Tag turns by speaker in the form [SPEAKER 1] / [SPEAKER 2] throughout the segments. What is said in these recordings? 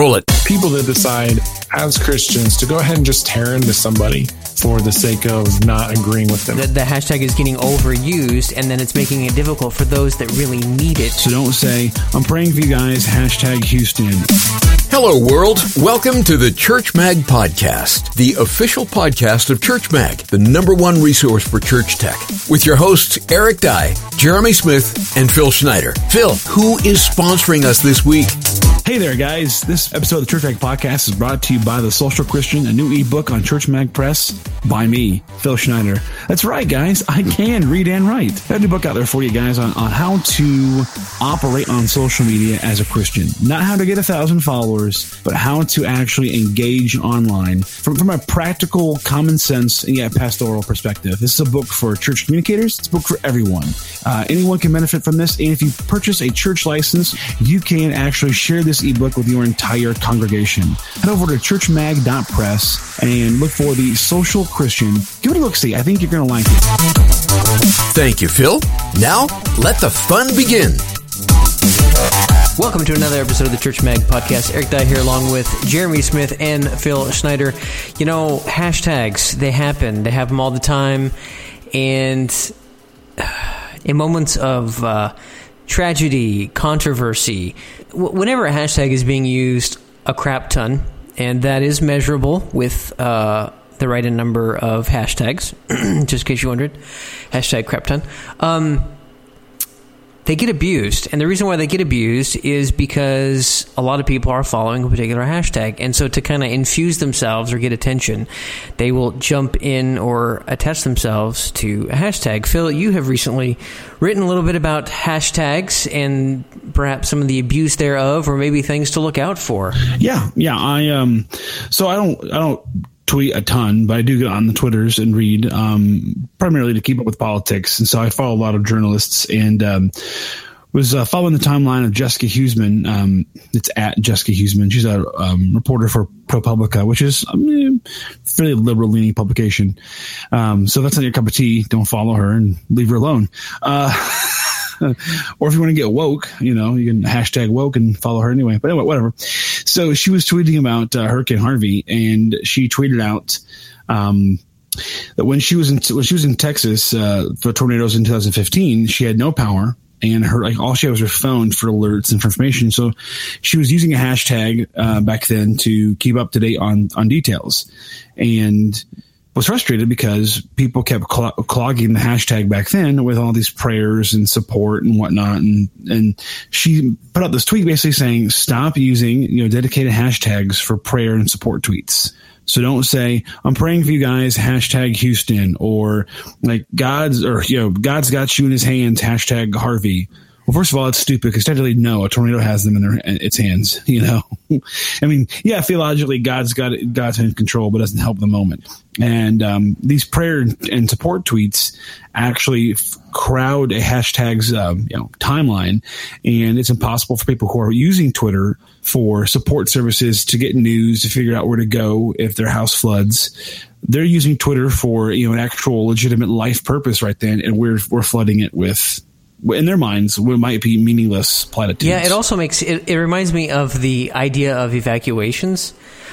[SPEAKER 1] roll it.
[SPEAKER 2] People that decide as Christians to go ahead and just tear into somebody for the sake of not agreeing with them.
[SPEAKER 3] The, the hashtag is getting overused, and then it's making it difficult for those that really need it.
[SPEAKER 4] So don't say, I'm praying for you guys, hashtag Houston.
[SPEAKER 1] Hello, world. Welcome to the Church Mag Podcast, the official podcast of Church Mag, the number one resource for church tech, with your hosts, Eric Dye, Jeremy Smith, and Phil Schneider. Phil, who is sponsoring us this week?
[SPEAKER 4] Hey there, guys. This episode of the Church Mag Podcast is brought to you by The Social Christian, a new ebook on Church Mag Press by me, Phil Schneider. That's right, guys. I can read and write. Got a new book out there for you guys on, on how to operate on social media as a Christian. Not how to get a thousand followers, but how to actually engage online from, from a practical, common sense, and yet pastoral perspective. This is a book for church communicators. It's a book for everyone. Uh, anyone can benefit from this. And if you purchase a church license, you can actually share this ebook with your entire congregation. Head over to churchmag.press and look for the social Christian. Give it a look see. I think you're going to like it.
[SPEAKER 1] Thank you, Phil. Now, let the fun begin.
[SPEAKER 3] Welcome to another episode of the Church Mag Podcast. Eric Dye here, along with Jeremy Smith and Phil Schneider. You know, hashtags, they happen. They have them all the time. And in moments of uh, tragedy, controversy, w- whenever a hashtag is being used a crap ton, and that is measurable with uh, the right number of hashtags, just in case you wondered, hashtag crap ton. Um, they get abused. And the reason why they get abused is because a lot of people are following a particular hashtag. And so to kind of infuse themselves or get attention, they will jump in or attach themselves to a hashtag. Phil, you have recently written a little bit about hashtags and perhaps some of the abuse thereof or maybe things to look out for.
[SPEAKER 4] Yeah, yeah. I um so I don't I don't tweet a ton, but I do get on the Twitters and read, um, primarily to keep up with politics. And so I follow a lot of journalists and, um, was uh, following the timeline of Jessica Huseman. Um, it's at Jessica Huseman. She's a um, reporter for ProPublica, which is a um, fairly liberal leaning publication. Um, so that's not your cup of tea. Don't follow her and leave her alone. Uh, or if you want to get woke, you know, you can hashtag woke and follow her anyway. But anyway, whatever. So she was tweeting about uh, Hurricane Harvey, and she tweeted out um, that when she was in when she was in Texas uh, for tornadoes in 2015, she had no power. And her like all she had was her phone for alerts and for information. So she was using a hashtag uh, back then to keep up to date on on details. And was frustrated because people kept cl- clogging the hashtag back then with all these prayers and support and whatnot. And, and she put out this tweet basically saying, stop using, you know, dedicated hashtags for prayer and support tweets. So don't say, I'm praying for you guys, hashtag Houston, or like God's, or, you know, God's got you in his hands, hashtag Harvey. Well, first of all, it's stupid because technically, no, a tornado has them in their its hands. You know, I mean, yeah, theologically, God's got God's in control, but doesn't help the moment. And um, these prayer and support tweets actually crowd a hashtag's um, you know timeline, and it's impossible for people who are using Twitter for support services to get news to figure out where to go if their house floods. They're using Twitter for you know an actual legitimate life purpose right then, and we're we're flooding it with in their minds what might be meaningless platitudes.
[SPEAKER 3] Yeah, it also makes it, it reminds me of the idea of evacuations.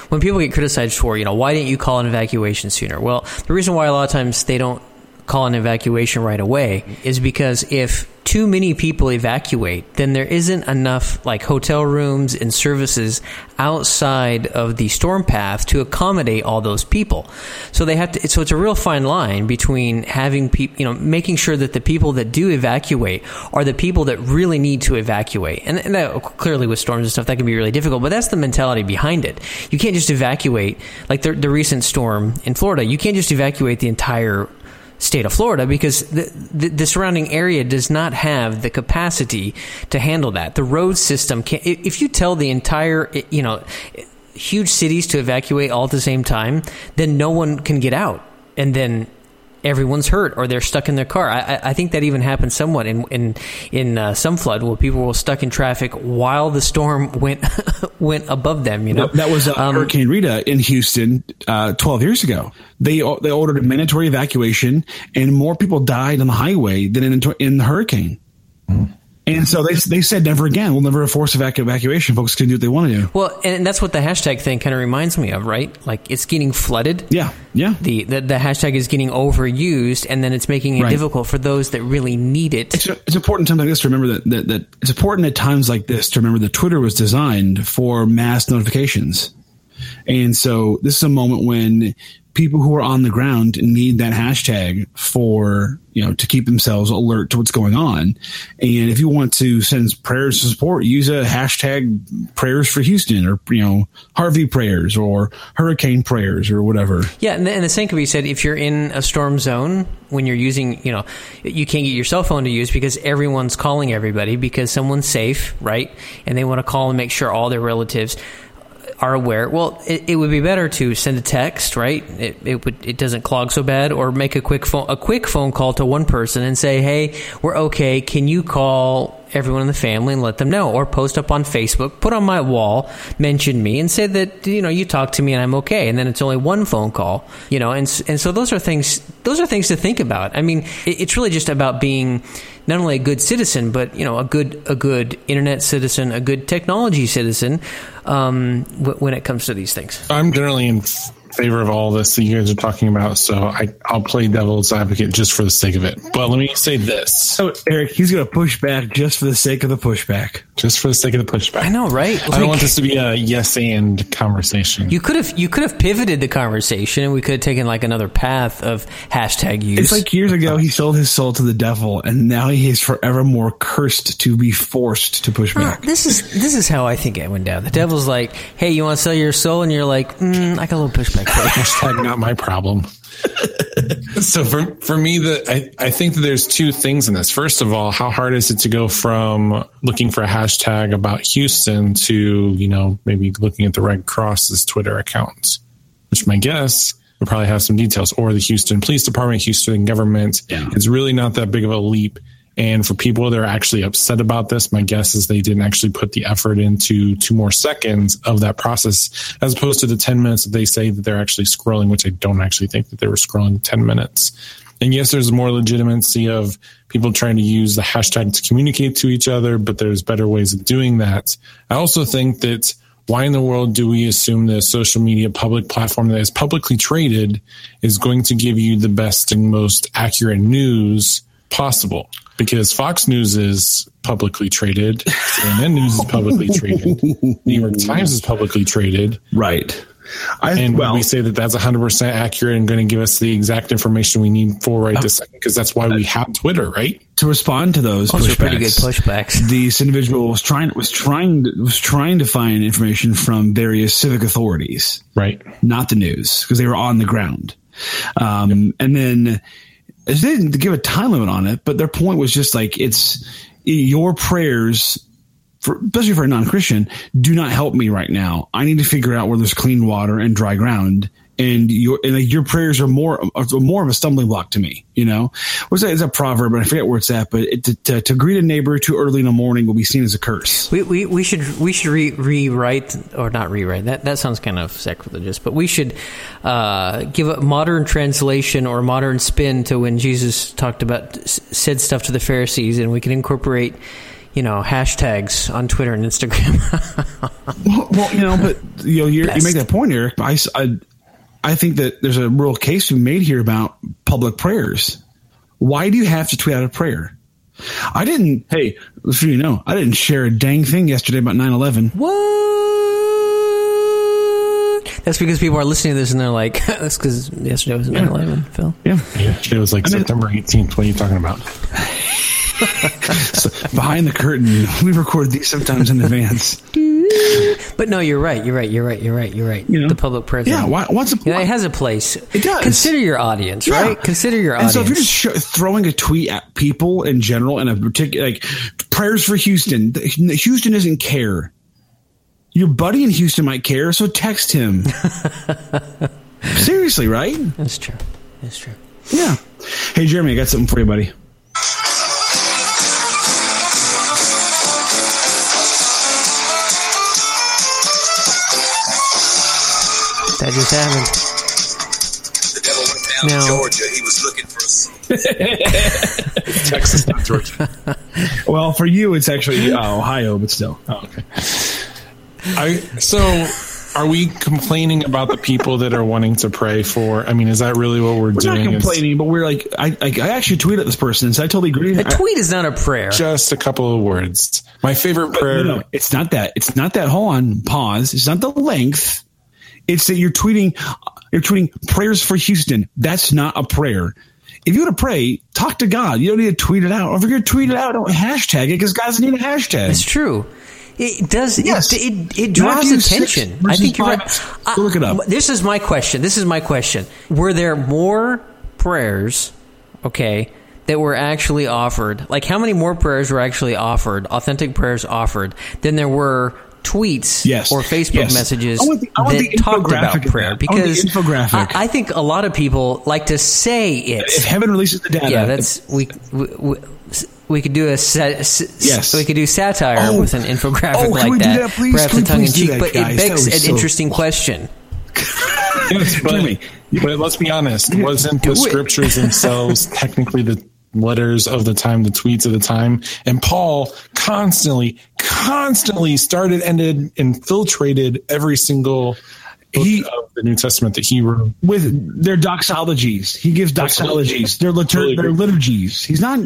[SPEAKER 3] When people get criticized for, you know, why didn't you call an evacuation sooner? Well, the reason why a lot of times they don't call an evacuation right away is because if too many people evacuate, then there isn't enough like hotel rooms and services outside of the storm path to accommodate all those people. So they have to. So it's a real fine line between having people, you know, making sure that the people that do evacuate are the people that really need to evacuate. And, and that, clearly with storms and stuff, that can be really difficult. But that's the mentality behind it. You can't just evacuate like the, the recent storm in Florida. You can't just evacuate the entire state of Florida because the, the, the, surrounding area does not have the capacity to handle that. The road system can if you tell the entire, you know, huge cities to evacuate all at the same time, then no one can get out. And then everyone's hurt or they're stuck in their car. I, I think that even happened somewhat in in in uh, some flood where people were stuck in traffic while the storm went went above them. You know,
[SPEAKER 4] that was uh, um, Hurricane Rita in Houston uh, twelve years ago. They they ordered a mandatory evacuation, and more people died on the highway than in in the hurricane. And so they, they said never again. We'll never force evacu- evacuation. Folks can do what they want to do.
[SPEAKER 3] Well, and that's what the hashtag thing kind of reminds me of, right? Like it's getting flooded.
[SPEAKER 4] Yeah, yeah.
[SPEAKER 3] The, the the hashtag is getting overused, and then it's making it
[SPEAKER 4] Right.
[SPEAKER 3] difficult for those that really need it.
[SPEAKER 4] It's, it's important times like this to remember that, that that it's important at times like this to remember that Twitter was designed for mass notifications, and so this is a moment when people who are on the ground need that hashtag for you know to keep themselves alert to what's going on. And if you want to send prayers to support, use a hashtag prayers for Houston or you know Harvey prayers or hurricane prayers or whatever.
[SPEAKER 3] Yeah, and the, and the same could be said if you're in a storm zone when you're using, you know, you can't get your cell phone to use because everyone's calling everybody because someone's safe, right? And they want to call and make sure all their relatives are aware. Well, it, it would be better to send a text, right? It, it would it doesn't clog so bad, or make a quick phone a quick phone call to one person and say, "Hey, we're okay. Can you call everyone in the family and let them know?" Or post up on Facebook, put on my wall, mention me, and say that you know you talked to me and I'm okay. And then it's only one phone call, you know. And and so those are things those are things to think about. I mean, it, it's really just about being not only a good citizen, but you know, a good a good internet citizen, a good technology citizen um, w- when it comes to these things.
[SPEAKER 2] I'm generally in favor of all this that you guys are talking about, so I, I'll play devil's advocate just for the sake of it. But let me say this,
[SPEAKER 4] So Eric, he's going to push back just for the sake of the pushback.
[SPEAKER 2] just for the sake of the pushback.
[SPEAKER 3] I know, right?
[SPEAKER 2] I don't want this to be a yes and conversation.
[SPEAKER 3] you could have you could have pivoted the conversation, and we could have taken like another path of hashtag use.
[SPEAKER 4] It's like years ago he sold his soul to the devil, and now he is forevermore cursed to be forced to push
[SPEAKER 3] Well,
[SPEAKER 4] back.
[SPEAKER 3] this is this is how I think it went down. The devil's like, "Hey, you want to sell your soul?" And you're like, mm, "I got a little pushback for you."
[SPEAKER 2] Hashtag not my problem. so for for me, the I, I think that there's two things in this. First of all, how hard is it to go from looking for a hashtag about Houston to you know maybe looking at the Red Cross's Twitter account, which my guess would probably have some details, or the Houston Police Department, Houston government.
[SPEAKER 4] Yeah.
[SPEAKER 2] It's really not that big of a leap. And for people that are actually upset about this, my guess is they didn't actually put the effort into two more seconds of that process, as opposed to the 10 minutes that they say that they're actually scrolling, which I don't actually think that they were scrolling 10 minutes. And yes, there's more legitimacy of people trying to use the hashtag to communicate to each other, but there's better ways of doing that. I also think that why in the world do we assume that a social media public platform that is publicly traded is going to give you the best and most accurate news possible? Because Fox News is publicly traded, CNN News is publicly traded, New York Times is publicly traded,
[SPEAKER 4] right. I
[SPEAKER 2] and
[SPEAKER 4] well,
[SPEAKER 2] we say that that's 100% accurate and going to give us the exact information we need for right this second because that's why we have Twitter, right?
[SPEAKER 4] to respond to those
[SPEAKER 3] Those are
[SPEAKER 4] pushbacks,
[SPEAKER 3] pretty good pushbacks.
[SPEAKER 4] this individual was trying was trying to, was trying to find information from various civic authorities,
[SPEAKER 2] Right.
[SPEAKER 4] not the news, because they were on the ground. Um, And then they didn't give a time limit on it, but their point was just like it's your prayers. For, especially for a non-Christian, do not help me right now. I need to figure out where there's clean water and dry ground, and your and like your prayers are more are more of a stumbling block to me. You know, what's that? It's a proverb, but I forget where it's at. But it, to, to, to greet a neighbor too early in the morning will be seen as a curse.
[SPEAKER 3] We, we, we should we should re- rewrite or not rewrite that that sounds kind of sacrilegious, but we should uh, give a modern translation or modern spin to when Jesus talked about said stuff to the Pharisees, and we can incorporate you know hashtags on Twitter and Instagram.
[SPEAKER 4] Well, well, you know, but you know, you make that point, Eric. But I, I- I think that there's a real case to be made here about public prayers. Why do you have to tweet out a prayer? I didn't. Hey, so you know, I didn't share a dang thing yesterday about 9/11.
[SPEAKER 3] what? That's because people are listening to this and they're like, "That's because yesterday was 9/11." Phil.
[SPEAKER 4] Yeah,
[SPEAKER 2] Yeah. It was like
[SPEAKER 4] I mean-
[SPEAKER 2] September 18th. What are you talking about?
[SPEAKER 4] so behind the curtain, we record these sometimes in advance.
[SPEAKER 3] But no, you're right. You're right. You're right. You're right. You're right.
[SPEAKER 4] You know?
[SPEAKER 3] the public prayer.
[SPEAKER 4] Yeah, why, what's
[SPEAKER 3] it has a place.
[SPEAKER 4] It does.
[SPEAKER 3] Consider your audience,
[SPEAKER 4] Yeah.
[SPEAKER 3] right? Consider your
[SPEAKER 4] And
[SPEAKER 3] audience.
[SPEAKER 4] so if you're just sh- throwing a tweet at people in general and a particular like prayers for Houston, Houston doesn't care. Your buddy in Houston might care, so text him. Seriously, right?
[SPEAKER 3] That's true. That's true.
[SPEAKER 4] Yeah. Hey, Jeremy, I got something for you, buddy.
[SPEAKER 3] That just happened.
[SPEAKER 5] The devil went down
[SPEAKER 3] No.
[SPEAKER 5] to Georgia. He was looking for a
[SPEAKER 2] Texas, not Georgia.
[SPEAKER 4] well, for you, it's actually uh, Ohio, but still.
[SPEAKER 2] Oh, okay. I so are we complaining about the people that are wanting to pray for? I mean, is that really what we're, doing?
[SPEAKER 4] We're
[SPEAKER 2] doing?
[SPEAKER 4] not
[SPEAKER 2] Is
[SPEAKER 4] complaining, but we're like, I, I, I actually tweeted at this person, so I totally agree.
[SPEAKER 3] A tweet is not a prayer.
[SPEAKER 2] just a couple of words. My favorite prayer.
[SPEAKER 4] No, no, it's not that. It's not that. Hold on, pause. It's not the length. It's that you're tweeting, you're tweeting prayers for Houston. That's not a prayer. If you want to pray, talk to God. You don't need to tweet it out. Or if you're going to tweet it out, don't hashtag it because God doesn't need a hashtag.
[SPEAKER 3] It's true. It does.
[SPEAKER 4] Yes.
[SPEAKER 3] It, it, it draws
[SPEAKER 4] Matthew
[SPEAKER 3] attention. I think you're right.
[SPEAKER 4] Go look it up.
[SPEAKER 3] This is my question. This is my question. Were there more prayers, okay, that were actually offered? Like, how many more prayers were actually offered, authentic prayers offered, than there were tweets
[SPEAKER 4] Yes.
[SPEAKER 3] or Facebook
[SPEAKER 4] Yes.
[SPEAKER 3] messages
[SPEAKER 4] I want the- I want
[SPEAKER 3] that
[SPEAKER 4] the
[SPEAKER 3] talked about prayer?
[SPEAKER 4] that. I want the
[SPEAKER 3] Because
[SPEAKER 4] infographic.
[SPEAKER 3] I, I think a lot of people like to say it.
[SPEAKER 4] if heaven releases the data,
[SPEAKER 3] yeah, that's we. we, we we could do a sat, s-
[SPEAKER 4] Yes.
[SPEAKER 3] We could do satire
[SPEAKER 4] Oh.
[SPEAKER 3] with an infographic
[SPEAKER 4] Oh, can
[SPEAKER 3] like
[SPEAKER 4] we do
[SPEAKER 3] that.
[SPEAKER 4] that, please?
[SPEAKER 3] Perhaps
[SPEAKER 4] Can
[SPEAKER 3] a
[SPEAKER 4] we
[SPEAKER 3] tongue in
[SPEAKER 4] please do
[SPEAKER 3] cheek,
[SPEAKER 4] that,
[SPEAKER 3] but
[SPEAKER 4] guys?
[SPEAKER 3] it begs an
[SPEAKER 4] so-
[SPEAKER 3] interesting question.
[SPEAKER 2] Yes, but, but let's be honest. Wasn't the scriptures themselves technically the letters of the time, the tweets of the time? And Paul constantly, constantly started, ended, infiltrated every single book
[SPEAKER 4] He-
[SPEAKER 2] of the New Testament that he wrote.
[SPEAKER 4] with their doxologies. He gives doxologies. Their litur- their liturgies. He's not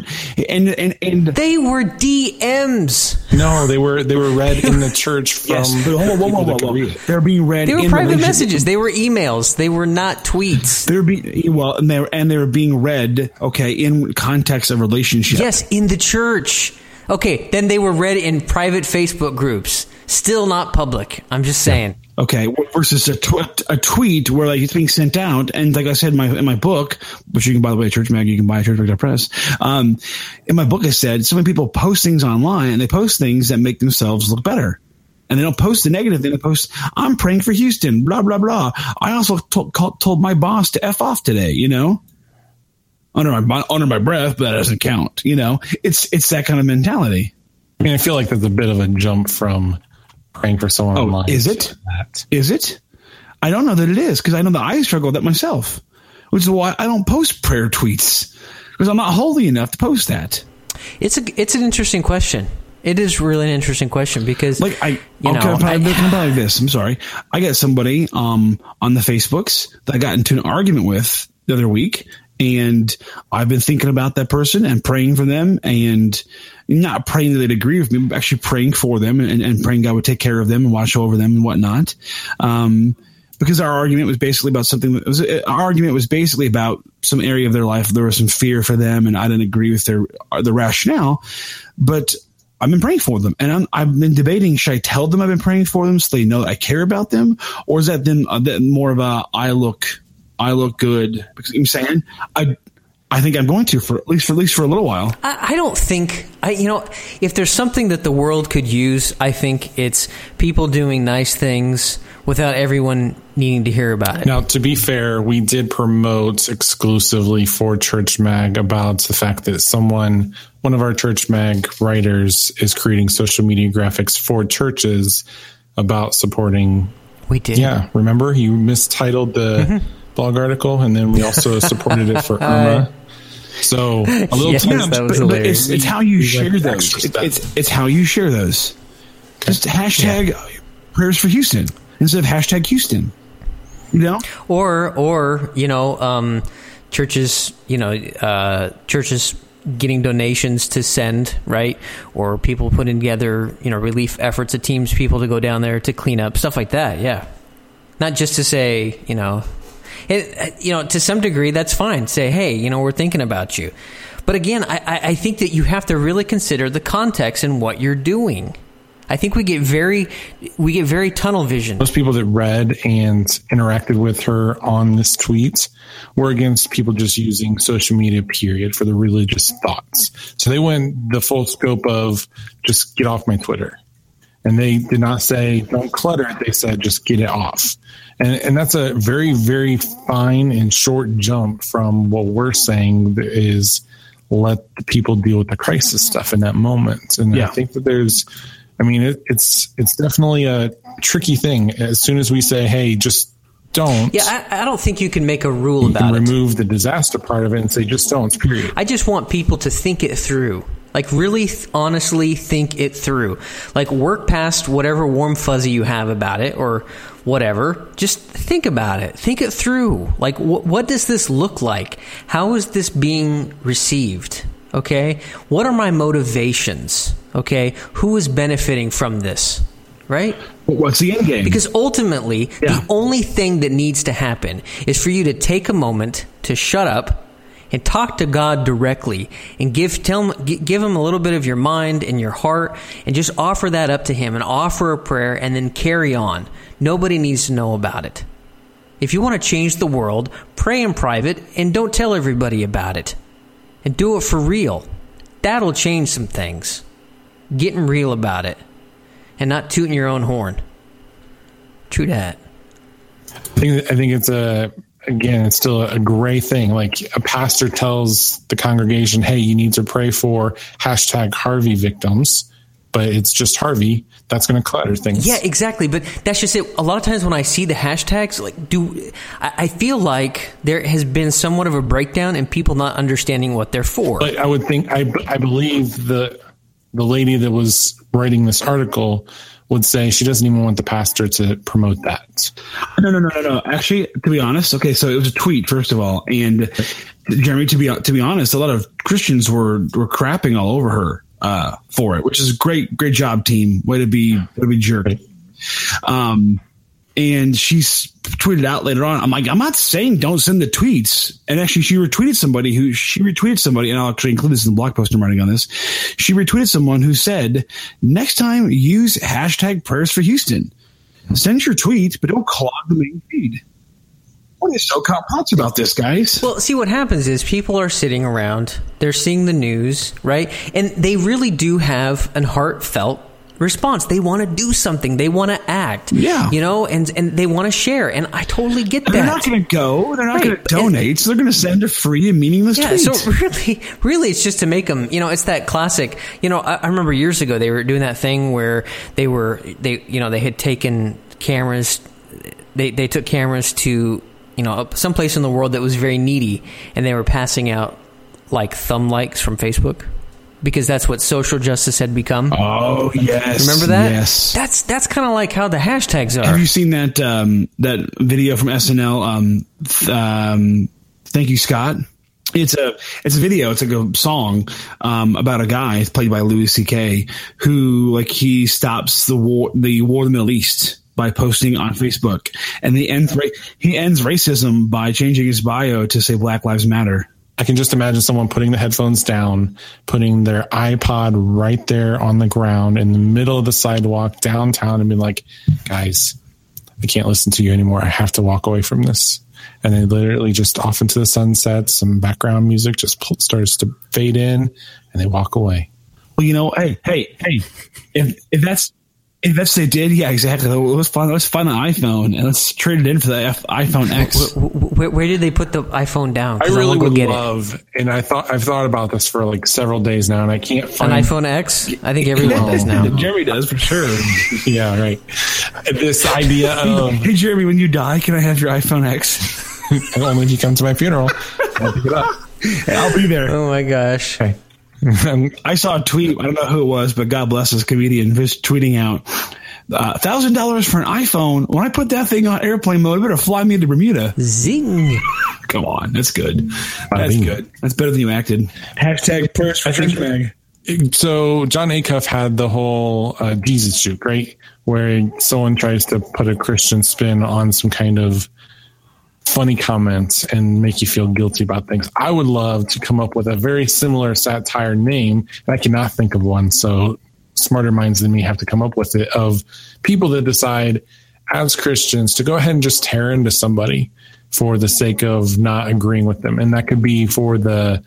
[SPEAKER 4] and and and
[SPEAKER 3] They were DMs.
[SPEAKER 2] No, they were they were read in the church from
[SPEAKER 4] yes. But whoa, whoa, whoa, whoa, whoa. They're being read.
[SPEAKER 3] They were
[SPEAKER 4] in
[SPEAKER 3] private
[SPEAKER 4] relation-
[SPEAKER 3] messages. They were emails. They were not tweets.
[SPEAKER 4] They're being well, and they're and they're being read. Okay, in context of relationship.
[SPEAKER 3] Yes, in the church. Okay, then they were read in private Facebook groups. Still not public. I'm just saying.
[SPEAKER 4] Okay, versus a, tw- a tweet where like it's being sent out, and like I said in my in my book, which you can by the way, Church Mag, you can buy at churchmag.press. Um, in my book, I said so many people post things online, and they post things that make themselves look better, and they don't post the negative. Thing, they post, "I'm praying for Houston," blah blah blah. I also told, called, told my boss to f off today. You know, under my under my breath, but that doesn't count. You know, it's it's that kind of mentality.
[SPEAKER 2] I mean, I feel like that's a bit of a jump from praying for someone
[SPEAKER 4] Oh,
[SPEAKER 2] online.
[SPEAKER 4] is
[SPEAKER 2] to
[SPEAKER 4] it?
[SPEAKER 2] That.
[SPEAKER 4] Is it? I don't know that it is because I know that I struggle with that myself, which is why I don't post prayer tweets because I'm not holy enough to post that.
[SPEAKER 3] It's a it's an interesting question. It is really an interesting question because
[SPEAKER 4] Like I,
[SPEAKER 3] you
[SPEAKER 4] oh,
[SPEAKER 3] know,
[SPEAKER 4] can I, put-
[SPEAKER 3] I-
[SPEAKER 4] can I put like this? I'm sorry. I got somebody um on the Facebooks that I got into an argument with the other week, and I've been thinking about that person and praying for them, and not praying that they'd agree with me, but actually praying for them and, and praying God would take care of them and watch over them and whatnot. Um, because our argument was basically about something that was our argument was basically about some area of their life. There was some fear for them, and I didn't agree with their the rationale. But I've been praying for them, and I'm, I've been debating: should I tell them I've been praying for them so they know I care about them, or is that then uh, more of a I look I look good? Because I'm saying I. I think I'm going to for at least for at least for a little while.
[SPEAKER 3] I, I don't think I you know if there's something that the world could use, I think it's people doing nice things without everyone needing to hear about it.
[SPEAKER 2] Now, to be fair, we did promote exclusively for Church Mag about the fact that someone, one of our Church Mag writers, is creating social media graphics for churches about supporting.
[SPEAKER 3] We did.
[SPEAKER 2] Yeah, remember you mistitled the mm-hmm. Blog article, and then we also supported it for Irma. So a little
[SPEAKER 3] Yes,
[SPEAKER 2] tiny-
[SPEAKER 4] but, but it's, it's how you
[SPEAKER 2] We
[SPEAKER 4] share
[SPEAKER 2] went
[SPEAKER 4] those. It's, it's how you share those. Just hashtag prayers for Houston instead of hashtag Houston. You know,
[SPEAKER 3] or or you know um, churches you know uh, churches getting donations to send right or people putting together you know relief efforts of teams people to go down there to clean up stuff like that yeah not just to say you know you know to some degree that's fine. Say hey you know we're thinking about you. But again I, I think that you have to really consider the context and what you're doing. I think we get very we get very tunnel vision.
[SPEAKER 2] Most people that read and interacted with her on this tweet were against people just using social media period for the religious thoughts. So they went the full scope of just get off my twitter. And they did not say don't clutter. It they said just get it off and, and that's a very very fine and short jump from what we're saying is let the people deal with the crisis stuff in that moment and
[SPEAKER 4] Yeah.
[SPEAKER 2] i think that there's I mean, it, it's it's definitely a tricky thing. As soon as we say, "Hey, just don't,"
[SPEAKER 3] Yeah, I, I don't think you can make a rule
[SPEAKER 2] you can
[SPEAKER 3] about it.
[SPEAKER 2] remove the disaster part of it and say, "Just don't." Period.
[SPEAKER 3] I just want people to think it through. Like, really, th- honestly think it through. Like, work past whatever warm fuzzy you have about it or whatever. Just think about it. Think it through. Like, wh- what does this look like? How is this being received? Okay? What are my motivations? Okay? Who is benefiting from this? Right?
[SPEAKER 4] What's the end game?
[SPEAKER 3] Because ultimately,
[SPEAKER 4] Yeah.
[SPEAKER 3] the only thing that needs to happen is for you to take a moment to shut up and talk to God directly and give tell him, give him a little bit of your mind and your heart and just offer that up to him and offer a prayer and then carry on. Nobody needs to know about it. If you want to change the world, pray in private and don't tell everybody about it. And do it for real. That'll change some things. Getting real about it and not tooting your own horn. True that.
[SPEAKER 2] I think I think it's a again it's still a gray thing. Like a pastor tells the congregation, "Hey, you need to pray for hashtag Harvey victims," but it's just Harvey. That's going to clutter things.
[SPEAKER 3] Yeah, exactly. But that's just it. A lot of times when I see the hashtags, like, do I, I feel like there has been somewhat of a breakdown in people not understanding what they're for.
[SPEAKER 2] But I would think I I believe the the lady that was writing this article would say she doesn't even want the pastor to promote that.
[SPEAKER 4] No, no, no, no, no. Actually, to be honest, okay, so it was a tweet first of all, and Jeremy, to be to be honest, a lot of Christians were were crapping all over her uh, for it, which is a great, great job, team. Way to be, way to be jerk. Um, and she tweeted out later on. I'm like, I'm not saying don't send the tweets. And actually, she retweeted somebody who she retweeted somebody, and I'll actually include this in the blog post I'm writing on this. She retweeted someone who said, "Next time, use hashtag prayers for Houston. Send your tweet, but don't clog the main feed." What is so complex about this, guys?
[SPEAKER 3] Well, see what happens is people are sitting around, they're seeing the news, right? And they really do have an heartfelt response. They want to do something. They want to act.
[SPEAKER 4] Yeah.
[SPEAKER 3] You know, and and they want to share. And I totally get that.
[SPEAKER 4] They're not going to go. They're not
[SPEAKER 3] Right,
[SPEAKER 4] going to donate. So they're going to send a free and meaningless
[SPEAKER 3] Yeah,
[SPEAKER 4] tweet.
[SPEAKER 3] so really, really, it's just to make them. You know, it's that classic. You know, I, I remember years ago they were doing that thing where they were they you know they had taken cameras. They they took cameras to you know someplace in the world that was very needy, and they were passing out like thumb likes from Facebook because that's what social justice had become.
[SPEAKER 4] oh yes,
[SPEAKER 3] Remember that?
[SPEAKER 4] Yes.
[SPEAKER 3] That's that's kind of like how the hashtags are.
[SPEAKER 4] Have you seen that um, that video from SNL? Um, th- um, thank you, Scott. It's a it's a video. It's like a song um, about a guy played by Louis C.K. who like he stops the war the war in the Middle East by posting on Facebook, and the ends ra- he ends racism by changing his bio to say Black Lives Matter.
[SPEAKER 2] I can just imagine someone putting the headphones down, putting their iPod right there on the ground in the middle of the sidewalk downtown and being like, guys, I can't listen to you anymore. I have to walk away from this. And they literally just off into the sunset, some background music just starts to fade in and they walk away.
[SPEAKER 4] Well, you know, hey, hey, hey, if if that's if they did, yeah, exactly. Let's find let's find an iPhone and let's trade it in for the F- iPhone X.
[SPEAKER 3] where, where did they put the iPhone down?
[SPEAKER 2] I
[SPEAKER 3] 'Cause
[SPEAKER 2] really
[SPEAKER 3] wanna
[SPEAKER 2] would
[SPEAKER 3] get it.
[SPEAKER 2] love, and I thought I've thought about this for like several days now, and I can't find
[SPEAKER 3] an
[SPEAKER 2] find
[SPEAKER 3] iPhone X. I think everyone does now.
[SPEAKER 4] Jeremy does for sure.
[SPEAKER 2] Yeah, right. This idea of
[SPEAKER 4] hey, Jeremy, when you die, can I have your iPhone X?
[SPEAKER 2] only if you come to my funeral, I'll pick it up.
[SPEAKER 4] I'll be there.
[SPEAKER 3] Oh my gosh.
[SPEAKER 2] Okay.
[SPEAKER 4] I saw a tweet. I don't know who it was, but God bless this comedian just tweeting out thousand dollars for an iPhone. When I put that thing on airplane mode, it better fly me to Bermuda.
[SPEAKER 3] Zing.
[SPEAKER 4] Come on, that's good. That's
[SPEAKER 2] Bing.
[SPEAKER 4] good. That's better than you acted. Hashtag prayers for Church Mag.
[SPEAKER 2] so Jon Acuff had the whole uh, Jesus Juke, right? Where someone tries to put a Christian spin on some kind of funny comments and make you feel guilty about things. I would love to come up with a very similar satire name, and I cannot think of one. So smarter minds than me have to come up with it of people that decide as Christians to go ahead and just tear into somebody for the sake of not agreeing with them. And that could be for the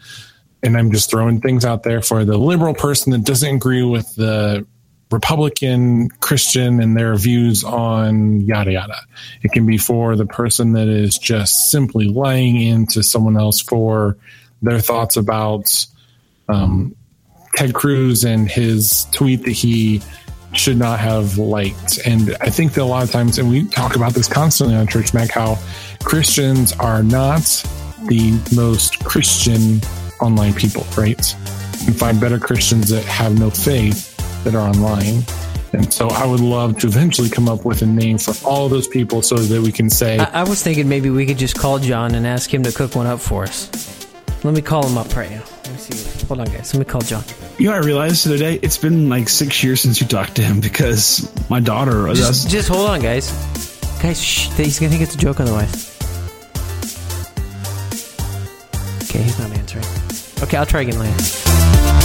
[SPEAKER 2] and I'm just throwing things out there for the liberal person that doesn't agree with the Republican Christian and their views on yada yada. It can be for the person that is just simply laying into someone else for their thoughts about um, Ted Cruz and his tweet that he should not have liked. And I think that a lot of times, and we talk about this constantly on Church Mag, how Christians are not the most Christian online people, right? You find better Christians that have no faith that are online. And so I would love to eventually come up with a name for all those people so that we can say,
[SPEAKER 3] I, I was thinking maybe we could just call Jon and ask him to cook one up for us. Let me call him up right now. Let me see. Hold on, guys. Let me call Jon.
[SPEAKER 4] You know, what I realized the other day it's been like six years since you talked to him because my daughter.
[SPEAKER 3] Just, just hold on, guys. Guys, shh, he's gonna think it's a joke otherwise. Okay, he's not answering. Okay, I'll try again later.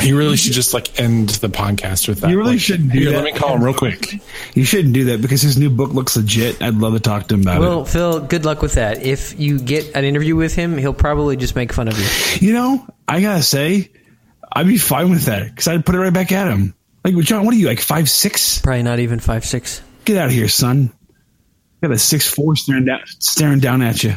[SPEAKER 2] You really should just like end the podcast with that.
[SPEAKER 4] You really
[SPEAKER 2] Like,
[SPEAKER 4] shouldn't do
[SPEAKER 2] here,
[SPEAKER 4] that.
[SPEAKER 2] Let me call him real quick.
[SPEAKER 4] You shouldn't do that because his new book looks legit. I'd love to talk to him about it.
[SPEAKER 3] Well, Phil, good luck with that. If you get an interview with him, he'll probably just make fun of you.
[SPEAKER 4] You know, I gotta say, I'd be fine with that because I'd put it right back at him. Like, Jon, what are you like five six?
[SPEAKER 3] Probably not even five six.
[SPEAKER 4] Get out of here, son. Got a six four staring down, staring down at you.